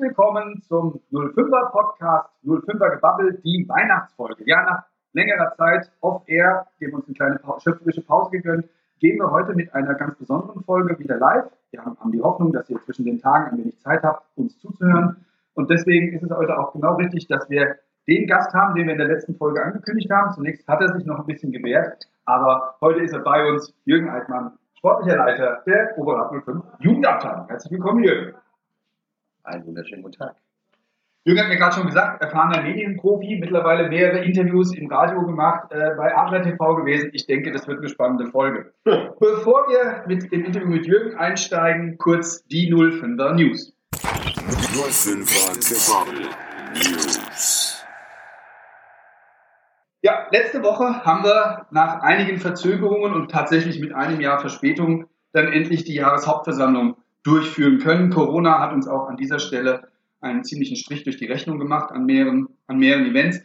Willkommen zum 05er Podcast, 05er Gebabbel, die Weihnachtsfolge. Ja, nach längerer Zeit auf Air, dem uns eine kleine schöpferische Pause gegönnt, gehen wir heute mit einer ganz besonderen Folge wieder live. Wir haben die Hoffnung, dass ihr zwischen den Tagen ein wenig Zeit habt, uns zuzuhören. Und deswegen ist es heute auch genau richtig, dass wir den Gast haben, den wir in der letzten Folge angekündigt haben. Zunächst hat er sich noch ein bisschen gewehrt, aber heute ist er bei uns, Jürgen Altmann, sportlicher Leiter der Oberrat 05 Jugendabteilung. Herzlich willkommen, Jürgen. Einen wunderschönen guten Tag. Jürgen hat mir gerade schon gesagt, erfahrener Medienprofi, mittlerweile mehrere Interviews im Radio gemacht, äh, bei Adler TV gewesen. Ich denke, das wird eine spannende Folge. Bevor wir mit dem Interview mit Jürgen einsteigen, kurz die 05er News. 05er News. Ja, letzte Woche haben wir nach einigen Verzögerungen und tatsächlich mit einem Jahr Verspätung dann endlich die Jahreshauptversammlung durchführen können. Corona hat uns auch an dieser Stelle einen ziemlichen Strich durch die Rechnung gemacht an mehreren, an mehreren Events.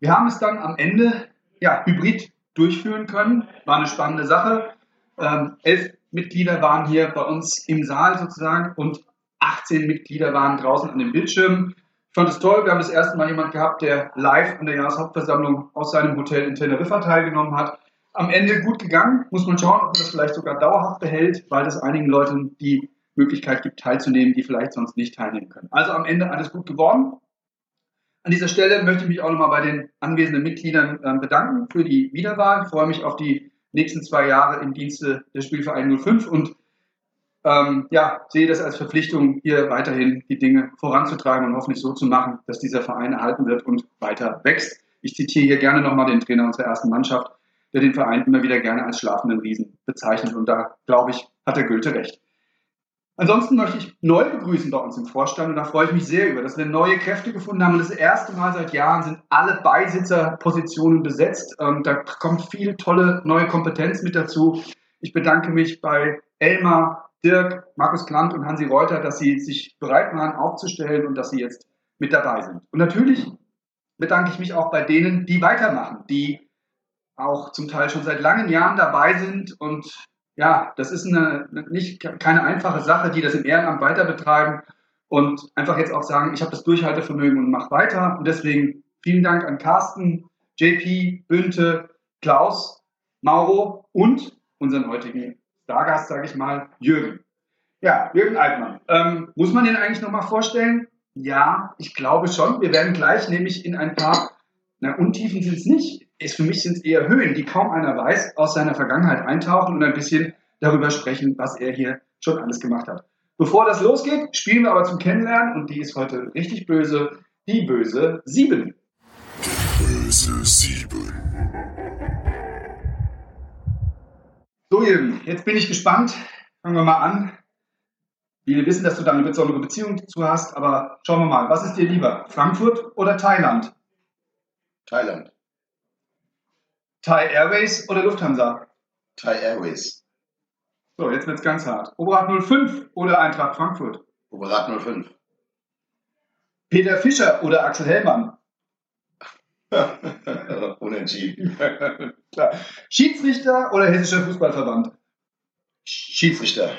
Wir haben es dann am Ende ja, hybrid durchführen können. War eine spannende Sache. Ähm, elf Mitglieder waren hier bei uns im Saal sozusagen und 18 Mitglieder waren draußen an den Bildschirmen. Ich fand es toll. Wir haben das erste Mal jemanden gehabt, der live an der Jahreshauptversammlung aus seinem Hotel in Teneriffa teilgenommen hat. Am Ende gut gegangen. Muss man schauen, ob man das vielleicht sogar dauerhaft behält, weil das einigen Leuten, die Möglichkeit gibt, teilzunehmen, die vielleicht sonst nicht teilnehmen können. Also am Ende alles gut geworden. An dieser Stelle möchte ich mich auch nochmal bei den anwesenden Mitgliedern äh, bedanken für die Wiederwahl. Ich freue mich auf die nächsten zwei Jahre im Dienste des Spielvereins 05 und ähm, ja, sehe das als Verpflichtung, hier weiterhin die Dinge voranzutreiben und hoffentlich so zu machen, dass dieser Verein erhalten wird und weiter wächst. Ich zitiere hier gerne nochmal den Trainer unserer ersten Mannschaft, der den Verein immer wieder gerne als schlafenden Riesen bezeichnet. Und da, glaube ich, hat der Gülte recht. Ansonsten möchte ich neu begrüßen bei uns im Vorstand und da freue ich mich sehr über, dass wir neue Kräfte gefunden haben. Und das erste Mal seit Jahren sind alle Beisitzerpositionen besetzt. Und da kommt viel tolle neue Kompetenz mit dazu. Ich bedanke mich bei Elmar, Dirk, Markus Klant und Hansi Reuter, dass sie sich bereit waren aufzustellen und dass sie jetzt mit dabei sind. Und natürlich bedanke ich mich auch bei denen, die weitermachen, die auch zum Teil schon seit langen Jahren dabei sind und ja, das ist eine, nicht, keine einfache Sache, die das im Ehrenamt weiter betreiben und einfach jetzt auch sagen, ich habe das Durchhaltevermögen und mache weiter. Und deswegen vielen Dank an Carsten, JP, Bünte, Klaus, Mauro und unseren heutigen Stargast, sage ich mal, Jürgen. Ja, Jürgen Altmann. Ähm, muss man den eigentlich nochmal vorstellen? Ja, ich glaube schon. Wir werden gleich nämlich in ein paar, na, Untiefen sind es nicht, ist für mich sind es eher Höhen, die kaum einer weiß, aus seiner Vergangenheit eintauchen und ein bisschen darüber sprechen, was er hier schon alles gemacht hat. Bevor das losgeht, spielen wir aber zum Kennenlernen und die ist heute richtig böse, die böse Sieben. Böse Sieben. So, Jürgen, jetzt bin ich gespannt. Fangen wir mal an. Wir wissen, dass du da eine besondere Beziehung dazu hast, aber schauen wir mal, was ist dir lieber, Frankfurt oder Thailand? Thailand. Thai Airways oder Lufthansa? Thai Airways. So, jetzt wird's ganz hart. Oberrat 05 oder Eintracht Frankfurt? Oberrat 05. Peter Fischer oder Axel Hellmann? Unentschieden. Klar. Schiedsrichter oder Hessischer Fußballverband? Schiedsrichter.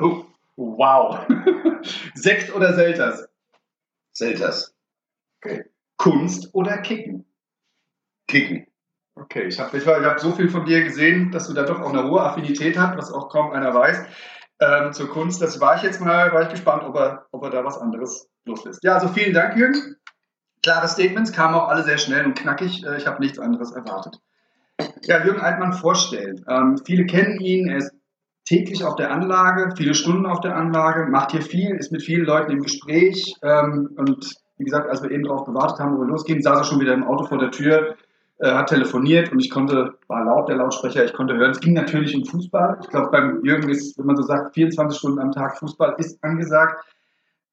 Oh, wow. Sekt oder Selters? Selters. Okay. Kunst oder Kicken? Kicken. Okay, ich habe ich hab so viel von dir gesehen, dass du da doch auch eine hohe Affinität hast, was auch kaum einer weiß, ähm, zur Kunst. Das war ich jetzt mal, war ich gespannt, ob er, ob er da was anderes loslässt. Ja, also vielen Dank, Jürgen. Klare Statements kamen auch alle sehr schnell und knackig. Äh, ich habe nichts anderes erwartet. Ja, Jürgen Altmann vorstellen. Ähm, viele kennen ihn, er ist täglich auf der Anlage, viele Stunden auf der Anlage, macht hier viel, ist mit vielen Leuten im Gespräch ähm, und wie gesagt, als wir eben darauf gewartet haben, wo wir losgehen, saß er schon wieder im Auto vor der Tür, äh, hat telefoniert und ich konnte, war laut der Lautsprecher, ich konnte hören, es ging natürlich um Fußball. Ich glaube, beim Jürgen ist, wenn man so sagt, 24 Stunden am Tag Fußball ist angesagt.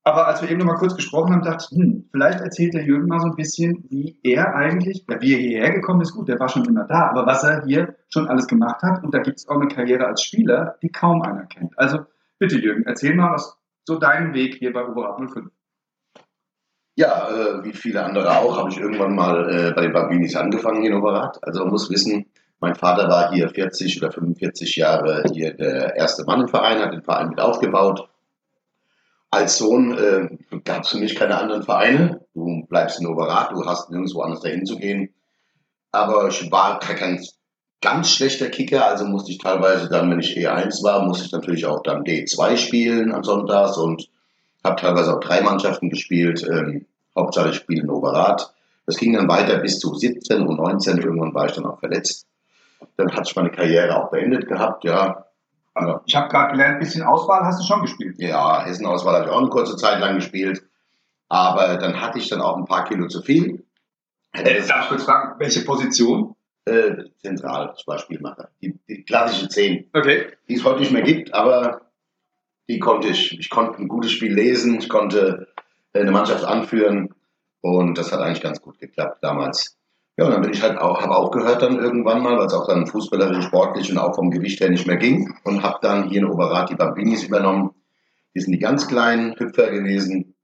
Aber als wir eben noch mal kurz gesprochen haben, dachte ich, hm, vielleicht erzählt der Jürgen mal so ein bisschen, wie er eigentlich, ja, wie er hierher gekommen ist, gut, der war schon immer da, aber was er hier schon alles gemacht hat. Und da gibt es auch eine Karriere als Spieler, die kaum einer kennt. Also bitte, Jürgen, erzähl mal, was so dein Weg hier bei Oberat 05 ja, äh, wie viele andere auch, habe ich irgendwann mal äh, bei den Bambinis angefangen hier in Overath. Also man muss wissen, mein Vater war hier 40 oder 45 Jahre hier der erste Mann im Verein, hat den Verein mit aufgebaut. als Sohn äh, gab es für mich keine anderen Vereine. Du bleibst in Overath, du hast nirgendwo anders dahin zu gehen. Aber ich war kein ganz schlechter Kicker, also musste ich teilweise dann, wenn ich E1 war, musste ich natürlich auch dann D2 spielen am Sonntags und habe teilweise auch drei Mannschaften gespielt. Ähm, Hauptsache ich spiele in Overath. Das ging dann weiter bis zu 17 und 19. Irgendwann war ich dann auch verletzt. Dann hatte ich meine Karriere auch beendet gehabt, ja. Also, ich habe gerade gelernt, ein bisschen Auswahl hast du schon gespielt. Ja, Hessen-Auswahl habe ich auch eine kurze Zeit lang gespielt. Aber dann hatte ich dann auch ein paar Kilo zu viel. Äh, darf ich kurz fragen, welche Position? Äh, zentral, ich war Spielmacher. Die, die klassische 10. Okay. Die es heute nicht mehr gibt, aber die konnte ich. Ich konnte ein gutes Spiel lesen, ich konnte äh, eine Mannschaft anführen und das hat eigentlich ganz gut geklappt damals. Ja, und dann bin ich halt auch, habe aufgehört dann irgendwann mal, weil es auch dann fußballerisch, sportlich und auch vom Gewicht her nicht mehr ging und habe dann hier in Oberrat die Bambinis übernommen. Die sind die ganz kleinen Hüpfer gewesen,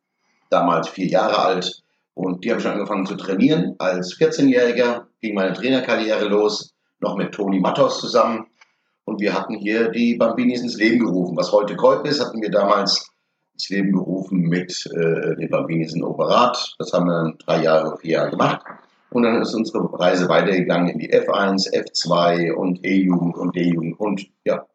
damals vier Jahre alt und die habe ich angefangen zu trainieren. Als 14-Jähriger ging meine Trainerkarriere los, noch mit Toni Matos zusammen und wir hatten hier die Bambinis ins Leben gerufen. Was heute Kolb ist, hatten wir damals ins Leben gerufen mit äh, den Bambinis in Oberrat. Das haben wir dann drei Jahre, vier Jahre gemacht. Und dann ist unsere Reise weitergegangen in die F1, F2 und E-Jugend und D-Jugend und ja.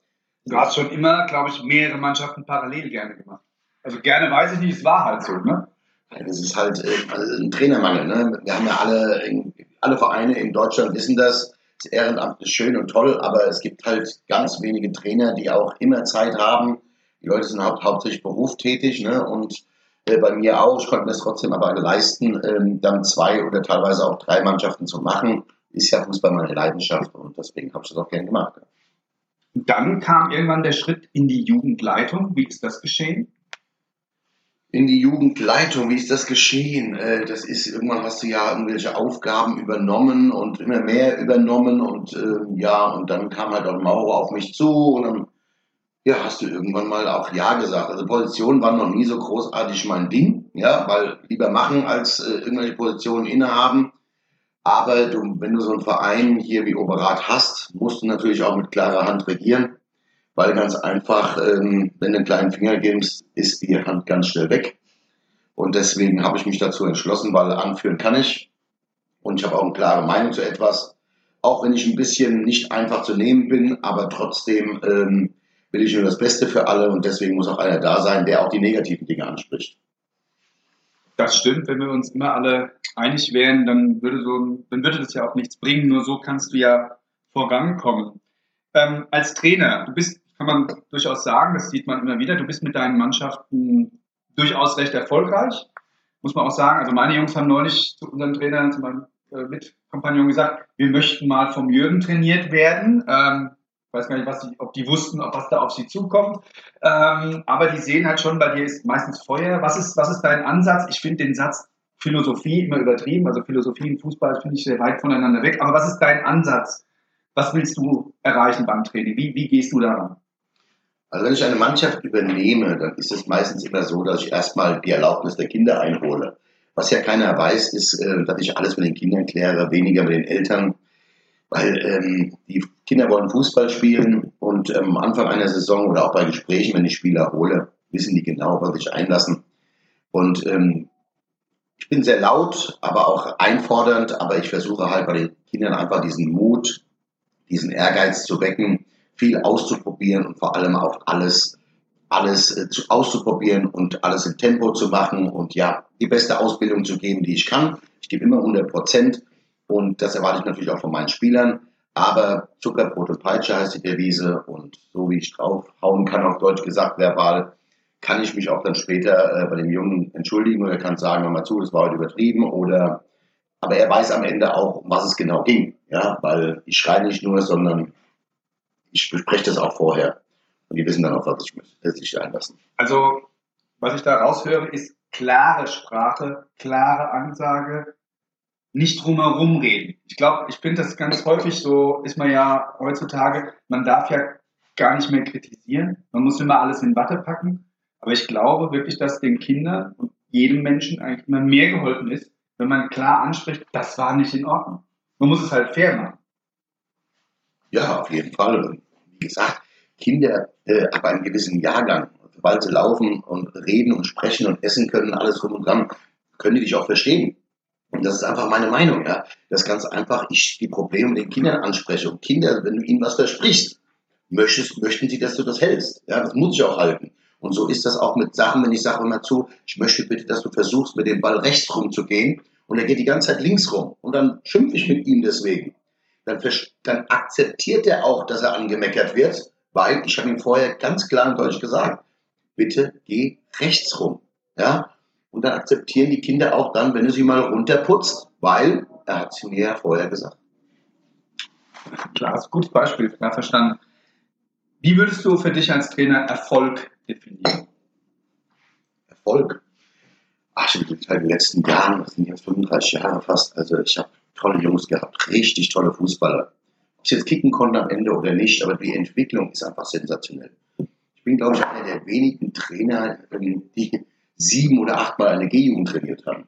Du hast schon immer, glaube ich, mehrere Mannschaften parallel gerne gemacht. Also gerne weiß ich nicht, es war halt so, ne? Das ist halt äh, ein Trainermangel. Ne? Wir haben ja alle, alle Vereine in Deutschland wissen das. Ehrenamt ist schön und toll, aber es gibt halt ganz wenige Trainer, die auch immer Zeit haben. Die Leute sind haupt, hauptsächlich berufstätig ne? und äh, bei mir auch. Ich konnte mir das trotzdem aber leisten, ähm, dann zwei oder teilweise auch drei Mannschaften zu machen. Ist ja Fußball meine Leidenschaft und deswegen habe ich das auch gerne gemacht. Dann kam irgendwann der Schritt in die Jugendleitung. Wie ist das geschehen? In die Jugendleitung, wie ist das geschehen? Äh, das ist, irgendwann hast du ja irgendwelche Aufgaben übernommen und immer mehr übernommen und äh, ja, und dann kam halt auch Maurer auf mich zu und dann ja, hast du irgendwann mal auch Ja gesagt. Also Positionen waren noch nie so großartig mein Ding, ja, weil lieber machen als äh, irgendwelche Positionen innehaben. Aber du, wenn du so einen Verein hier wie Oberrat hast, musst du natürlich auch mit klarer Hand regieren, weil ganz einfach, ähm, wenn du einen kleinen Finger gibst, ist die Hand ganz schnell weg. Und deswegen habe ich mich dazu entschlossen, weil anführen kann ich. Und ich habe auch eine klare Meinung zu etwas. Auch wenn ich ein bisschen nicht einfach zu nehmen bin, aber trotzdem ähm, will ich nur das Beste für alle und deswegen muss auch einer da sein, der auch die negativen Dinge anspricht. Das stimmt, wenn wir uns immer alle einig wären, dann würde, so, dann würde das ja auch nichts bringen. Nur so kannst du ja vorankommen. Ähm, als Trainer, du bist, kann man durchaus sagen, das sieht man immer wieder, du bist mit deinen Mannschaften durchaus recht erfolgreich. Muss man auch sagen, also meine Jungs haben neulich zu unserem Trainer, zu meinem äh, Mitkompagnon gesagt, wir möchten mal vom Jürgen trainiert werden. Ähm, weiß gar nicht, die, ob die wussten, ob was da auf sie zukommt. Ähm, aber die sehen halt schon, bei dir ist meistens Feuer. Was ist, was ist dein Ansatz? Ich finde den Satz Philosophie immer übertrieben. Also Philosophie und Fußball finde ich sehr weit voneinander weg. Aber was ist dein Ansatz? Was willst du erreichen beim Training? Wie, wie gehst du daran? Also wenn ich eine Mannschaft übernehme, dann ist es meistens immer so, dass ich erstmal die Erlaubnis der Kinder einhole. Was ja keiner weiß, ist, äh, dass ich alles mit den Kindern kläre, weniger mit den Eltern weil ähm, die Kinder wollen Fußball spielen und ähm, am Anfang einer Saison oder auch bei Gesprächen, wenn ich Spieler hole, wissen die genau, was sich einlassen. Und ähm, ich bin sehr laut, aber auch einfordernd, aber ich versuche halt bei den Kindern einfach diesen Mut, diesen Ehrgeiz zu wecken, viel auszuprobieren und vor allem auch alles, alles äh, zu, auszuprobieren und alles im Tempo zu machen und ja, die beste Ausbildung zu geben, die ich kann. Ich gebe immer 100 Prozent und das erwarte ich natürlich auch von meinen Spielern. Aber Zuckerbrot und Peitsche heißt die Devise. Und so wie ich draufhauen kann, auf Deutsch gesagt, verbal, kann ich mich auch dann später äh, bei dem Jungen entschuldigen oder kann sagen, hör mal zu, das war heute übertrieben. Oder, aber er weiß am Ende auch, um was es genau ging. Ja, weil ich schreie nicht nur, sondern ich bespreche das auch vorher. Und die wissen dann auch, was ich sich einlassen. Also, was ich da raushöre, ist klare Sprache, klare Ansage, nicht drumherum reden. Ich glaube, ich finde das ganz häufig so, ist man ja heutzutage, man darf ja gar nicht mehr kritisieren. Man muss immer alles in Watte packen. Aber ich glaube wirklich, dass den Kindern und jedem Menschen eigentlich immer mehr geholfen ist, wenn man klar anspricht, das war nicht in Ordnung. Man muss es halt fair machen. Ja, auf jeden Fall. Wie gesagt, Kinder äh, ab einem gewissen Jahrgang, sobald sie laufen und reden und sprechen und essen können, alles drum und dran, können die dich auch verstehen. Und das ist einfach meine Meinung, ja. Das ganz einfach, ich die Probleme mit den Kindern anspreche. Und Kinder, wenn du ihnen was versprichst, möchtest, möchten sie, dass du das hältst. Ja, das muss ich auch halten. Und so ist das auch mit Sachen, wenn ich sage immer zu, ich möchte bitte, dass du versuchst, mit dem Ball rechts rumzugehen und er geht die ganze Zeit links rum. Und dann schimpfe ich mit ihm deswegen. Dann, dann akzeptiert er auch, dass er angemeckert wird, weil ich habe ihm vorher ganz klar und deutlich gesagt, bitte geh rechts rum. Ja? Und dann akzeptieren die Kinder auch dann, wenn du sie mal runterputzt, weil er hat sie mir ja vorher gesagt. Klar, gutes Beispiel, klar verstanden. Wie würdest du für dich als Trainer Erfolg definieren? Erfolg? Ach, in den letzten Jahren, das sind jetzt 35 Jahre fast, also ich habe tolle Jungs gehabt, richtig tolle Fußballer. Ob ich jetzt kicken konnte am Ende oder nicht, aber die Entwicklung ist einfach sensationell. Ich bin, glaube ich, einer der wenigen Trainer, die sieben oder achtmal eine G-Jugend trainiert haben,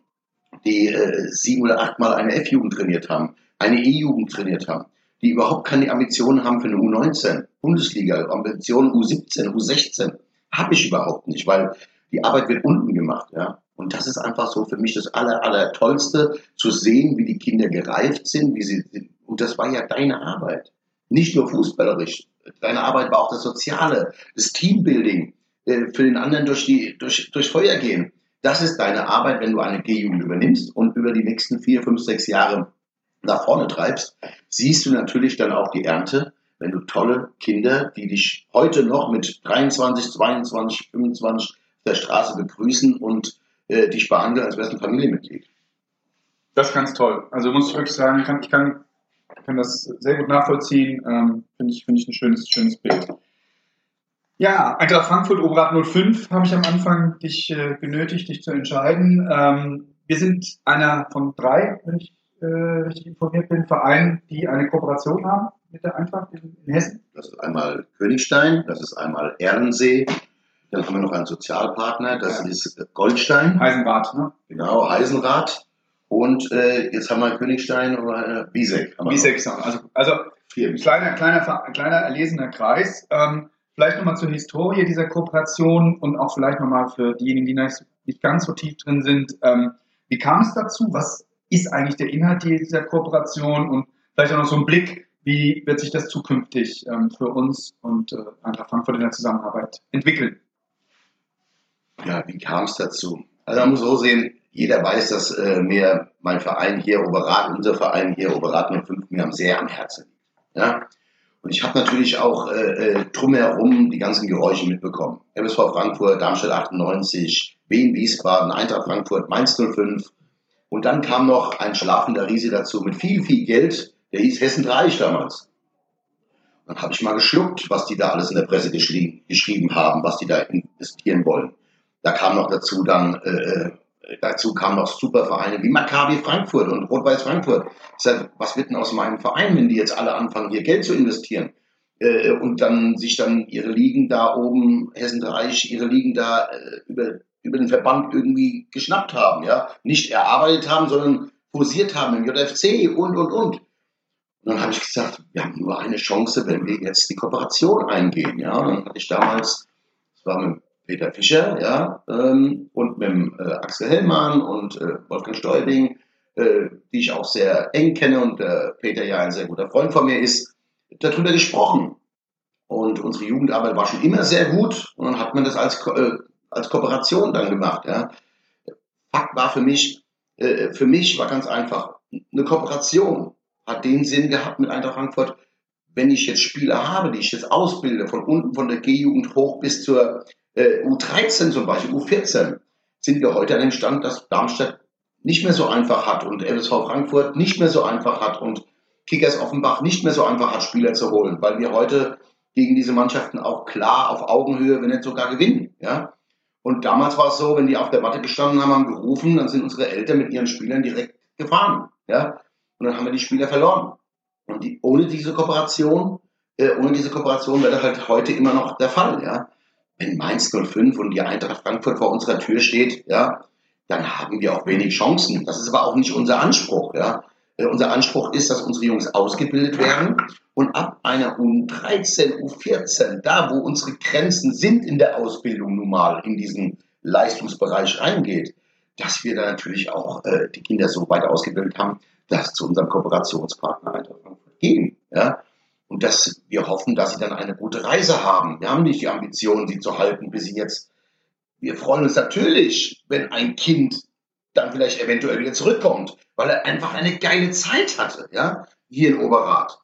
die äh, sieben oder achtmal eine F-Jugend trainiert haben, eine E-Jugend trainiert haben, die überhaupt keine Ambitionen haben für eine U19, Bundesliga, Ambitionen U17, U16, habe ich überhaupt nicht, weil die Arbeit wird unten gemacht, ja. Und das ist einfach so für mich das aller, aller Tollste, zu sehen, wie die Kinder gereift sind, wie sie, und das war ja deine Arbeit. Nicht nur fußballerisch. Deine Arbeit war auch das Soziale, das Teambuilding, äh, für den anderen durch, die, durch, durch Feuer gehen. Das ist deine Arbeit, wenn du eine G-Jugend übernimmst und über die nächsten vier, fünf, sechs Jahre nach vorne treibst, siehst du natürlich dann auch die Ernte, wenn du tolle Kinder, die dich heute noch mit 23, 22, 25 der Straße begrüßen und äh, dich behandeln, als wärst du ein Familienmitglied. Das ist ganz toll. Also muss ich wirklich sagen, ich kann, ich kann, kann das sehr gut nachvollziehen. Ähm, Finde ich, find ich ein schönes, schönes Bild. Ja, Eintracht Frankfurt, Oberrat 05 habe ich am Anfang dich äh, genötigt, dich zu entscheiden. Ähm, wir sind einer von drei, wenn ich äh, richtig informiert bin, Vereinen, die eine Kooperation haben mit der Eintracht in, in Hessen. Das ist einmal Königstein, das ist einmal Ehrensee, dann haben wir noch einen Sozialpartner, das ja. ist Goldstein. Heisenrad, ne? Genau, Heisenrad. Und äh, jetzt haben wir Königstein oder äh, Bisek. Bisek, also, also kleiner, kleiner, kleiner erlesener Kreis. Ähm, Vielleicht nochmal zur Historie dieser Kooperation und auch vielleicht nochmal für diejenigen, die nicht ganz so tief drin sind. Ähm, wie kam es dazu? Was ist eigentlich der Inhalt dieser Kooperation? Und vielleicht auch noch so ein Blick, wie wird sich das zukünftig ähm, für uns und äh, Eintracht Frankfurt in der Zusammenarbeit entwickeln? Ja, wie kam es dazu? Also man muss so sehen, jeder weiß, dass äh, mir mein Verein hier, Oberat, unser Verein hier, Oberat 05, mir sehr am Herzen liegt. Ja? Und ich habe natürlich auch äh, äh, drumherum die ganzen Geräusche mitbekommen. MSV Frankfurt, Darmstadt 98, Wien, Wiesbaden, Eintracht Frankfurt, Mainz 05. Und dann kam noch ein schlafender Riese dazu mit viel, viel Geld. Der hieß Hessen Reich damals. Dann habe ich mal geschluckt, was die da alles in der Presse geschrieben, geschrieben haben, was die da investieren wollen. Da kam noch dazu dann äh, äh dazu kamen noch super Vereine wie Maccabi Frankfurt und Rot-Weiß Frankfurt. Ich sage, was wird denn aus meinem Verein, wenn die jetzt alle anfangen, hier Geld zu investieren? Äh, und dann sich dann ihre Ligen da oben, Hessen-Reich, ihre Ligen da äh, über, über den Verband irgendwie geschnappt haben, ja. Nicht erarbeitet haben, sondern forciert haben im JFC und, und, und. Und dann habe ich gesagt, wir haben nur eine Chance, wenn wir jetzt die Kooperation eingehen, ja. Und dann hatte ich damals, das war mit Peter Fischer, ja, ähm, und mit äh, Axel Hellmann und äh, Wolfgang Stäubing, äh, die ich auch sehr eng kenne und äh, Peter ja ein sehr guter Freund von mir ist, darüber gesprochen. Und unsere Jugendarbeit war schon immer sehr gut und dann hat man das als, äh, als Kooperation dann gemacht. Ja. Fakt war für mich, äh, für mich war ganz einfach, eine Kooperation hat den Sinn gehabt mit Eintracht Frankfurt, wenn ich jetzt Spieler habe, die ich jetzt ausbilde, von unten von der G-Jugend hoch bis zur äh, U13 zum Beispiel, U14, sind wir heute an dem Stand, dass Darmstadt nicht mehr so einfach hat und LSV Frankfurt nicht mehr so einfach hat und Kickers Offenbach nicht mehr so einfach hat, Spieler zu holen, weil wir heute gegen diese Mannschaften auch klar auf Augenhöhe, wenn nicht sogar gewinnen. Ja? Und damals war es so, wenn die auf der Matte gestanden haben, haben gerufen, dann sind unsere Eltern mit ihren Spielern direkt gefahren. Ja? Und dann haben wir die Spieler verloren. Und die, ohne diese Kooperation, äh, ohne diese Kooperation wäre das halt heute immer noch der Fall. Ja? Wenn Mainz 05 und die Eintracht Frankfurt vor unserer Tür steht, ja, dann haben wir auch wenig Chancen. Das ist aber auch nicht unser Anspruch, ja. Äh, unser Anspruch ist, dass unsere Jungs ausgebildet werden und ab einer U13, U14, da wo unsere Grenzen sind in der Ausbildung nun mal in diesen Leistungsbereich reingeht, dass wir da natürlich auch äh, die Kinder so weit ausgebildet haben, dass zu unserem Kooperationspartner Eintracht Frankfurt gehen. Ja? Und dass wir hoffen, dass sie dann eine gute Reise haben. Wir haben nicht die Ambition, sie zu halten, bis sie jetzt. Wir freuen uns natürlich, wenn ein Kind dann vielleicht eventuell wieder zurückkommt, weil er einfach eine geile Zeit hatte, ja, hier in Oberrat.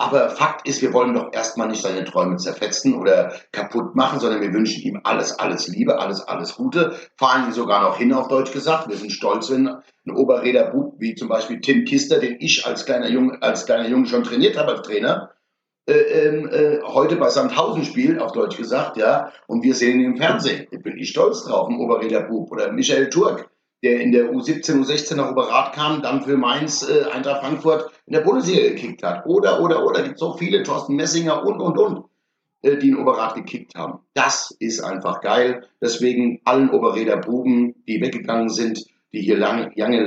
Aber Fakt ist, wir wollen doch erstmal nicht seine Träume zerfetzen oder kaputt machen, sondern wir wünschen ihm alles, alles Liebe, alles, alles Gute. Fahren ihn sogar noch hin, auf Deutsch gesagt. Wir sind stolz, wenn ein Oberräder wie zum Beispiel Tim Kister, den ich als kleiner Junge, als kleiner Junge schon trainiert habe als Trainer, äh, ähm, äh, heute bei Sandhausen spielt, auf Deutsch gesagt, ja, und wir sehen ihn im Fernsehen. Da bin ich stolz drauf, ein Oberräder Bub. Oder Michael Turk, der in der U17, U16 nach Oberrat kam, dann für Mainz, äh, Eintracht Frankfurt in der Bundesliga gekickt hat. Oder, oder, oder, gibt so viele, Thorsten Messinger und, und, und, äh, die in Oberrat gekickt haben. Das ist einfach geil. Deswegen allen Oberräder Buben, die weggegangen sind, die hier lange, lange,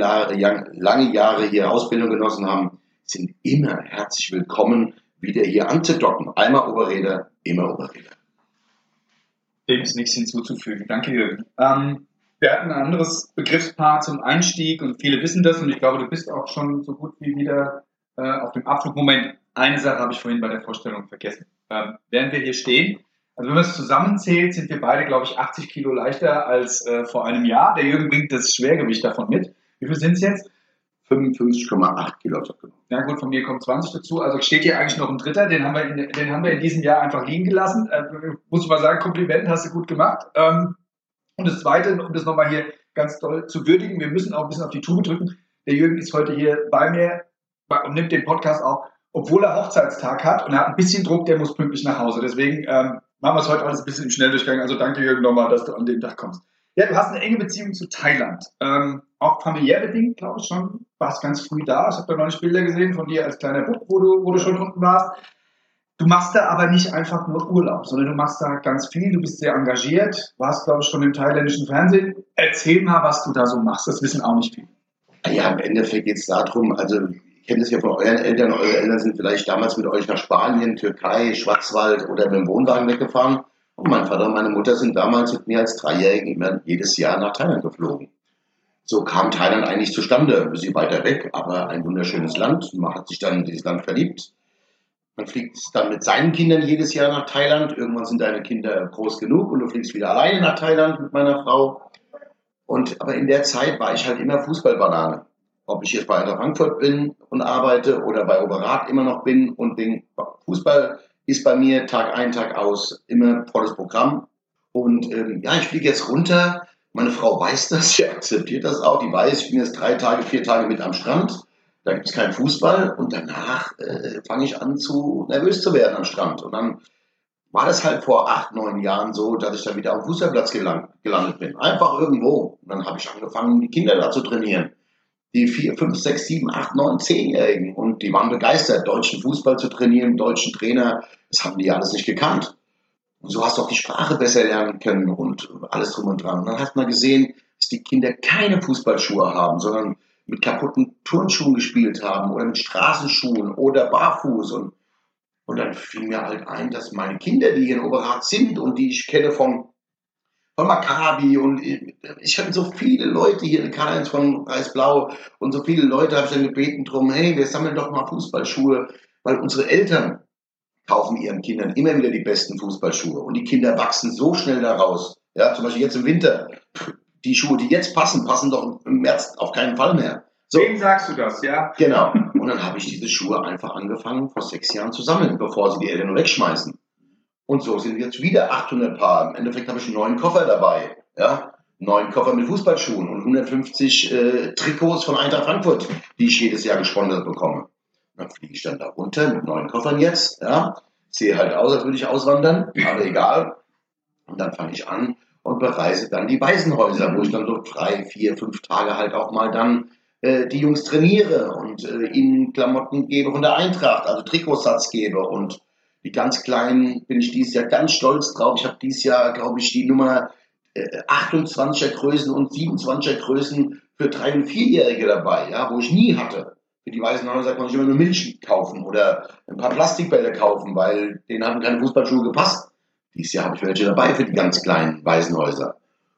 lange Jahre hier Ausbildung genossen haben, sind immer herzlich willkommen, wieder hier anzudocken. Einmal Oberräder, immer Oberräder. Dem ist nichts hinzuzufügen. Danke, Jürgen. Ähm, wir hatten ein anderes Begriffspaar zum Einstieg und viele wissen das und ich glaube, du bist auch schon so gut wie wieder äh, auf dem Abflugmoment. Eine Sache habe ich vorhin bei der Vorstellung vergessen. Ähm, während wir hier stehen, also wenn man es zusammenzählt, sind wir beide, glaube ich, 80 Kilo leichter als äh, vor einem Jahr. Der Jürgen bringt das Schwergewicht davon mit. Wie viel sind es jetzt? 55,8 Kilo. Ja gut, von mir kommt 20 dazu. Also steht hier eigentlich noch ein Dritter. Den haben wir in, den haben wir in diesem Jahr einfach liegen gelassen. Äh, muss ich mal sagen, Kompliment, hast du gut gemacht. Ähm, und das Zweite, um das nochmal hier ganz toll zu würdigen, wir müssen auch ein bisschen auf die Tube drücken. Der Jürgen ist heute hier bei mir und nimmt den Podcast auf, obwohl er Hochzeitstag hat und er hat ein bisschen Druck, der muss pünktlich nach Hause. Deswegen ähm, machen wir es heute alles ein bisschen im Schnelldurchgang. Also danke Jürgen nochmal, dass du an den Tag kommst. Ja, du hast eine enge Beziehung zu Thailand. Ähm, auch familiär bedingt, glaube ich schon. Warst ganz früh da. Ich habe da neulich Bilder gesehen von dir als kleiner Bub, wo du, wo du schon unten warst. Du machst da aber nicht einfach nur Urlaub, sondern du machst da ganz viel. Du bist sehr engagiert, warst, glaube ich, schon im thailändischen Fernsehen. Erzähl mal, was du da so machst. Das wissen auch nicht viele. Ja, im Endeffekt geht es darum, also ich kenne das ja von euren Eltern. Eure Eltern sind vielleicht damals mit euch nach Spanien, Türkei, Schwarzwald oder mit dem Wohnwagen weggefahren. Und mein Vater und meine Mutter sind damals mit mir als Dreijährigen immer jedes Jahr nach Thailand geflogen. So kam Thailand eigentlich zustande, ein bisschen weiter weg, aber ein wunderschönes Land. Man hat sich dann in dieses Land verliebt man fliegt dann mit seinen Kindern jedes Jahr nach Thailand. Irgendwann sind deine Kinder groß genug und du fliegst wieder alleine nach Thailand mit meiner Frau. Und, aber in der Zeit war ich halt immer Fußballbanane. Ob ich jetzt bei Eintracht Frankfurt bin und arbeite oder bei Oberrat immer noch bin und bin. Fußball ist bei mir Tag ein, Tag aus immer volles Programm. Und ähm, ja, ich fliege jetzt runter. Meine Frau weiß das, sie akzeptiert das auch. Die weiß, ich bin jetzt drei Tage, vier Tage mit am Strand da gibt es keinen Fußball und danach äh, fange ich an zu nervös zu werden am Strand. Und dann war das halt vor acht, neun Jahren so, dass ich dann wieder auf dem Fußballplatz gelangt, gelandet bin. Einfach irgendwo. Und dann habe ich angefangen, die Kinder da zu trainieren. Die vier, fünf, sechs, sieben, acht, neun, zehnjährigen. Und die waren begeistert, deutschen Fußball zu trainieren, deutschen Trainer. Das haben die alles nicht gekannt. Und so hast du auch die Sprache besser lernen können und alles drum und dran. Und dann hat man gesehen, dass die Kinder keine Fußballschuhe haben, sondern mit kaputten Turnschuhen gespielt haben oder mit Straßenschuhen oder barfuß. Und, und dann fiel mir halt ein, dass meine Kinder, die hier in Oberrat sind und die ich kenne von, von Maccabi und ich habe so viele Leute hier in Karl-Heinz von Reisblau und so viele Leute habe ich dann gebeten drum, hey, wir sammeln doch mal Fußballschuhe, weil unsere Eltern kaufen ihren Kindern immer wieder die besten Fußballschuhe und die Kinder wachsen so schnell daraus. Ja, zum Beispiel jetzt im Winter die Schuhe, die jetzt passen, passen doch im März auf keinen Fall mehr. So. Wem sagst du das, ja? Genau. Und dann habe ich diese Schuhe einfach angefangen, vor sechs Jahren zu sammeln, bevor sie die Eltern wegschmeißen. Und so sind jetzt wieder 800 Paar. Im Endeffekt habe ich einen neuen Koffer dabei. Ja? Neun Koffer mit Fußballschuhen und 150 äh, Trikots von Eintracht Frankfurt, die ich jedes Jahr gesponsert bekomme. Dann fliege ich dann da runter mit neun Koffern jetzt. Ja? Sehe halt aus, als würde ich auswandern, aber egal. Und dann fange ich an, und bereise dann die Waisenhäuser, wo ich dann so drei, vier, fünf Tage halt auch mal dann äh, die Jungs trainiere und äh, ihnen Klamotten gebe von der Eintracht, also Trikotsatz gebe und die ganz Kleinen bin ich dieses Jahr ganz stolz drauf. Ich habe dieses Jahr, glaube ich, die Nummer äh, 28er Größen und 27er Größen für drei- und vierjährige dabei, ja, wo ich nie hatte. Für die weißen Häuser konnte ich immer nur Milch kaufen oder ein paar Plastikbälle kaufen, weil denen haben keine Fußballschuhe gepasst. Dieses Jahr habe ich welche dabei für die ganz kleinen weißen Häuser.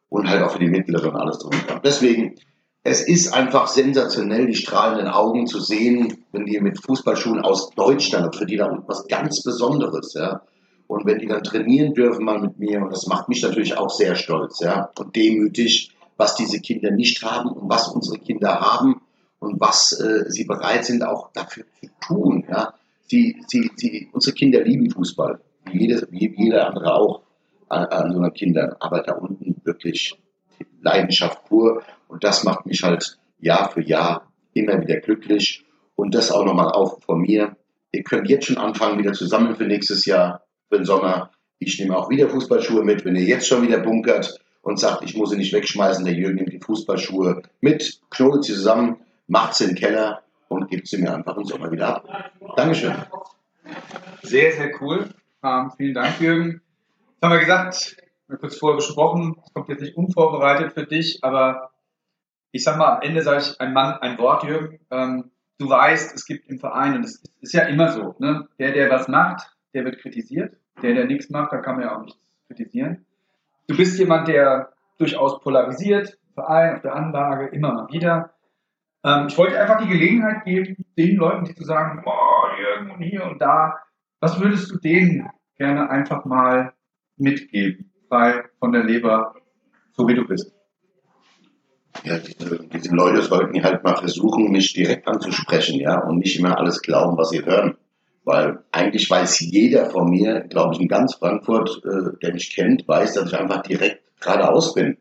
Und halt auch für die mittleren und alles drum. Deswegen, es ist einfach sensationell, die strahlenden Augen zu sehen, wenn die mit Fußballschuhen aus Deutschland, für die da was ganz Besonderes, ja. Und wenn die dann trainieren dürfen mal mit mir, und das macht mich natürlich auch sehr stolz, ja, und demütig, was diese Kinder nicht haben und was unsere Kinder haben und was äh, sie bereit sind auch dafür zu tun, ja. Sie, sie, sie, unsere Kinder lieben Fußball, wie, jede, wie jeder andere auch an, an so einer Kindern, aber da unten wirklich Leidenschaft pur und das macht mich halt Jahr für Jahr immer wieder glücklich und das auch nochmal auf von mir. Ihr könnt jetzt schon anfangen, wieder zusammen für nächstes Jahr für den Sommer. Ich nehme auch wieder Fußballschuhe mit. Wenn ihr jetzt schon wieder bunkert und sagt, ich muss sie nicht wegschmeißen, der Jürgen nimmt die Fußballschuhe mit, knotet sie zusammen, macht sie den Keller und gibt sie mir einfach im Sommer wieder ab. Dankeschön. Sehr, sehr cool. Ähm, vielen Dank, Jürgen. Jetzt haben wir gesagt, wir kurz vorher besprochen, es kommt jetzt nicht unvorbereitet für dich, aber ich sag mal, am Ende sage ich ein Mann, ein Wort, Jürgen. Ähm, du weißt, es gibt im Verein, und das ist ja immer so, ne? der, der was macht, der wird kritisiert. Der, der nichts macht, da kann man ja auch nichts kritisieren. Du bist jemand, der durchaus polarisiert, Verein, auf der Anlage, immer mal wieder. Ähm, ich wollte einfach die Gelegenheit geben, den Leuten, die zu sagen, boah, Jürgen und hier und da, was würdest du denen gerne einfach mal mitgeben, frei von der Leber, so wie du bist? Ja, diese, Leute sollten halt mal versuchen, mich direkt anzusprechen, ja, und nicht immer alles glauben, was sie hören. Weil eigentlich weiß jeder von mir, glaube ich, in ganz Frankfurt, äh, der mich kennt, weiß, dass ich einfach direkt geradeaus bin.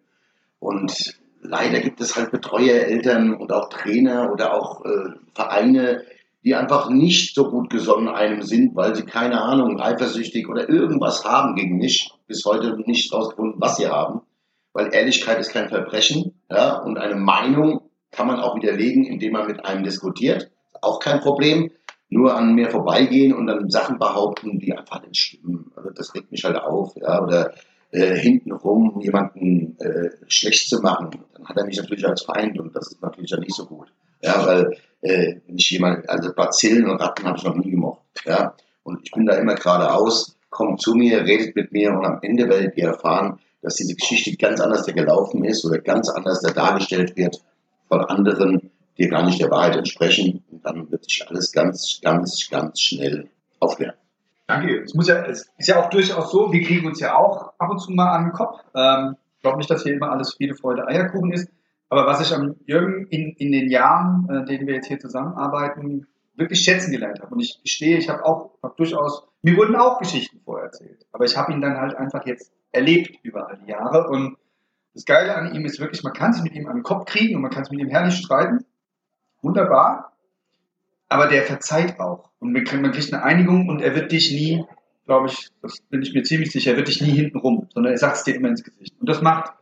Und leider gibt es halt Betreuer, Eltern und auch Trainer oder auch äh, Vereine, die einfach nicht so gut gesonnen einem sind, weil sie keine Ahnung, eifersüchtig oder irgendwas haben gegen mich. Bis heute nicht rausgefunden, was sie haben. Weil Ehrlichkeit ist kein Verbrechen. Ja, und eine Meinung kann man auch widerlegen, indem man mit einem diskutiert. Auch kein Problem nur an mir vorbeigehen und dann Sachen behaupten, die einfach nicht stimmen. Also das regt mich halt auf. Ja, oder äh, hintenrum jemanden äh, schlecht zu machen, dann hat er mich natürlich als Feind und das ist natürlich ja nicht so gut. Ja, weil äh, nicht jemand, also Bazillen und Ratten habe ich noch nie gemocht. Ja, und ich bin da immer geradeaus, kommt zu mir, redet mit mir und am Ende werdet ihr erfahren, dass diese Geschichte ganz anders gelaufen ist oder ganz anders dargestellt wird von anderen, die gar nicht der Wahrheit entsprechen. Und dann wird sich alles ganz, ganz, ganz schnell aufklären. Danke. Es, muss ja, es ist ja auch durchaus so, wir kriegen uns ja auch ab und zu mal an den Kopf. Ähm, ich glaube nicht, dass hier immer alles Friede, Freude, Eierkuchen ist. Aber was ich am Jürgen in, in den Jahren, äh, denen wir jetzt hier zusammenarbeiten, wirklich schätzen gelernt habe. Und ich stehe, ich habe auch hab durchaus, mir wurden auch Geschichten vorher erzählt. Aber ich habe ihn dann halt einfach jetzt erlebt über all die Jahre. Und das Geile an ihm ist wirklich, man kann sich mit ihm an den Kopf kriegen und man kann sich mit ihm herrlich streiten wunderbar, aber der verzeiht auch. Und man kriegt, eine Einigung und er wird dich nie, glaube ich, das bin ich mir ziemlich sicher, er wird dich nie hinten rum, sondern er sagt es dir immer ins Gesicht. Und das macht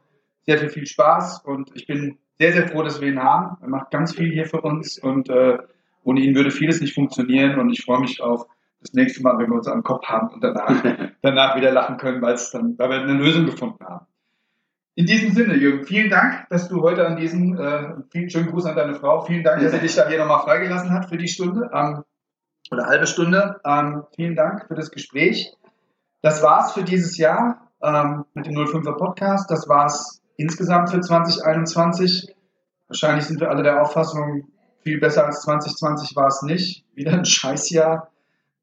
sehr viel, viel Spaß und ich bin sehr, sehr froh, dass wir ihn haben. Er macht ganz viel hier für uns und äh, ohne ihn würde vieles nicht funktionieren und ich freue mich auf das nächste Mal, wenn wir uns am Kopf haben und danach, danach wieder lachen können, weil, es dann, weil wir eine Lösung gefunden haben. In diesem Sinne, Jürgen, vielen Dank, dass du heute an diesem, äh, vielen schönen Gruß an deine Frau, vielen Dank, dass sie dich da hier nochmal freigelassen hat für die Stunde ähm, oder halbe Stunde. Ähm, vielen Dank für das Gespräch. Das war's für dieses Jahr ähm, mit dem 05er Podcast. Das war's insgesamt für 2021. Wahrscheinlich sind wir alle der Auffassung, viel besser als 2020 war es nicht. Wieder ein Scheißjahr.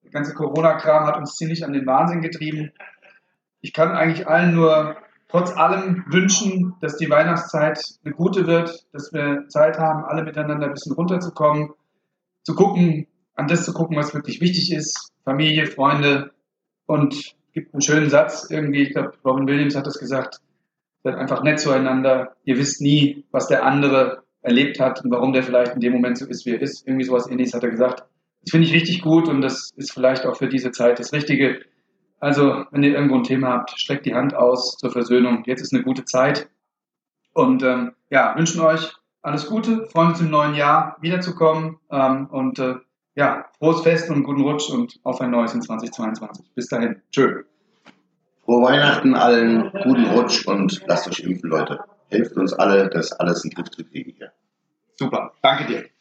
Der ganze Corona-Kram hat uns ziemlich an den Wahnsinn getrieben. Ich kann eigentlich allen nur trotz allem wünschen, dass die Weihnachtszeit eine gute wird, dass wir Zeit haben, alle miteinander ein bisschen runterzukommen, zu gucken, an das zu gucken, was wirklich wichtig ist, Familie, Freunde und gibt einen schönen Satz irgendwie, ich glaube, Robin Williams hat das gesagt, seid einfach nett zueinander, ihr wisst nie, was der andere erlebt hat und warum der vielleicht in dem Moment so ist, wie er ist. Irgendwie sowas ähnliches hat er gesagt. Das finde ich richtig gut und das ist vielleicht auch für diese Zeit das Richtige. Also, wenn ihr irgendwo ein Thema habt, streckt die Hand aus zur Versöhnung. Jetzt ist eine gute Zeit. Und ähm, ja, wünschen euch alles Gute, freuen uns im neuen Jahr wiederzukommen. Ähm, und äh, ja, frohes Fest und guten Rutsch und auf ein neues in 2022. Bis dahin. Tschö. Frohe Weihnachten allen, guten Rutsch und lasst euch impfen, Leute. Hilft uns alle, das alles in den Griff zu kriegen hier. Super. Danke dir.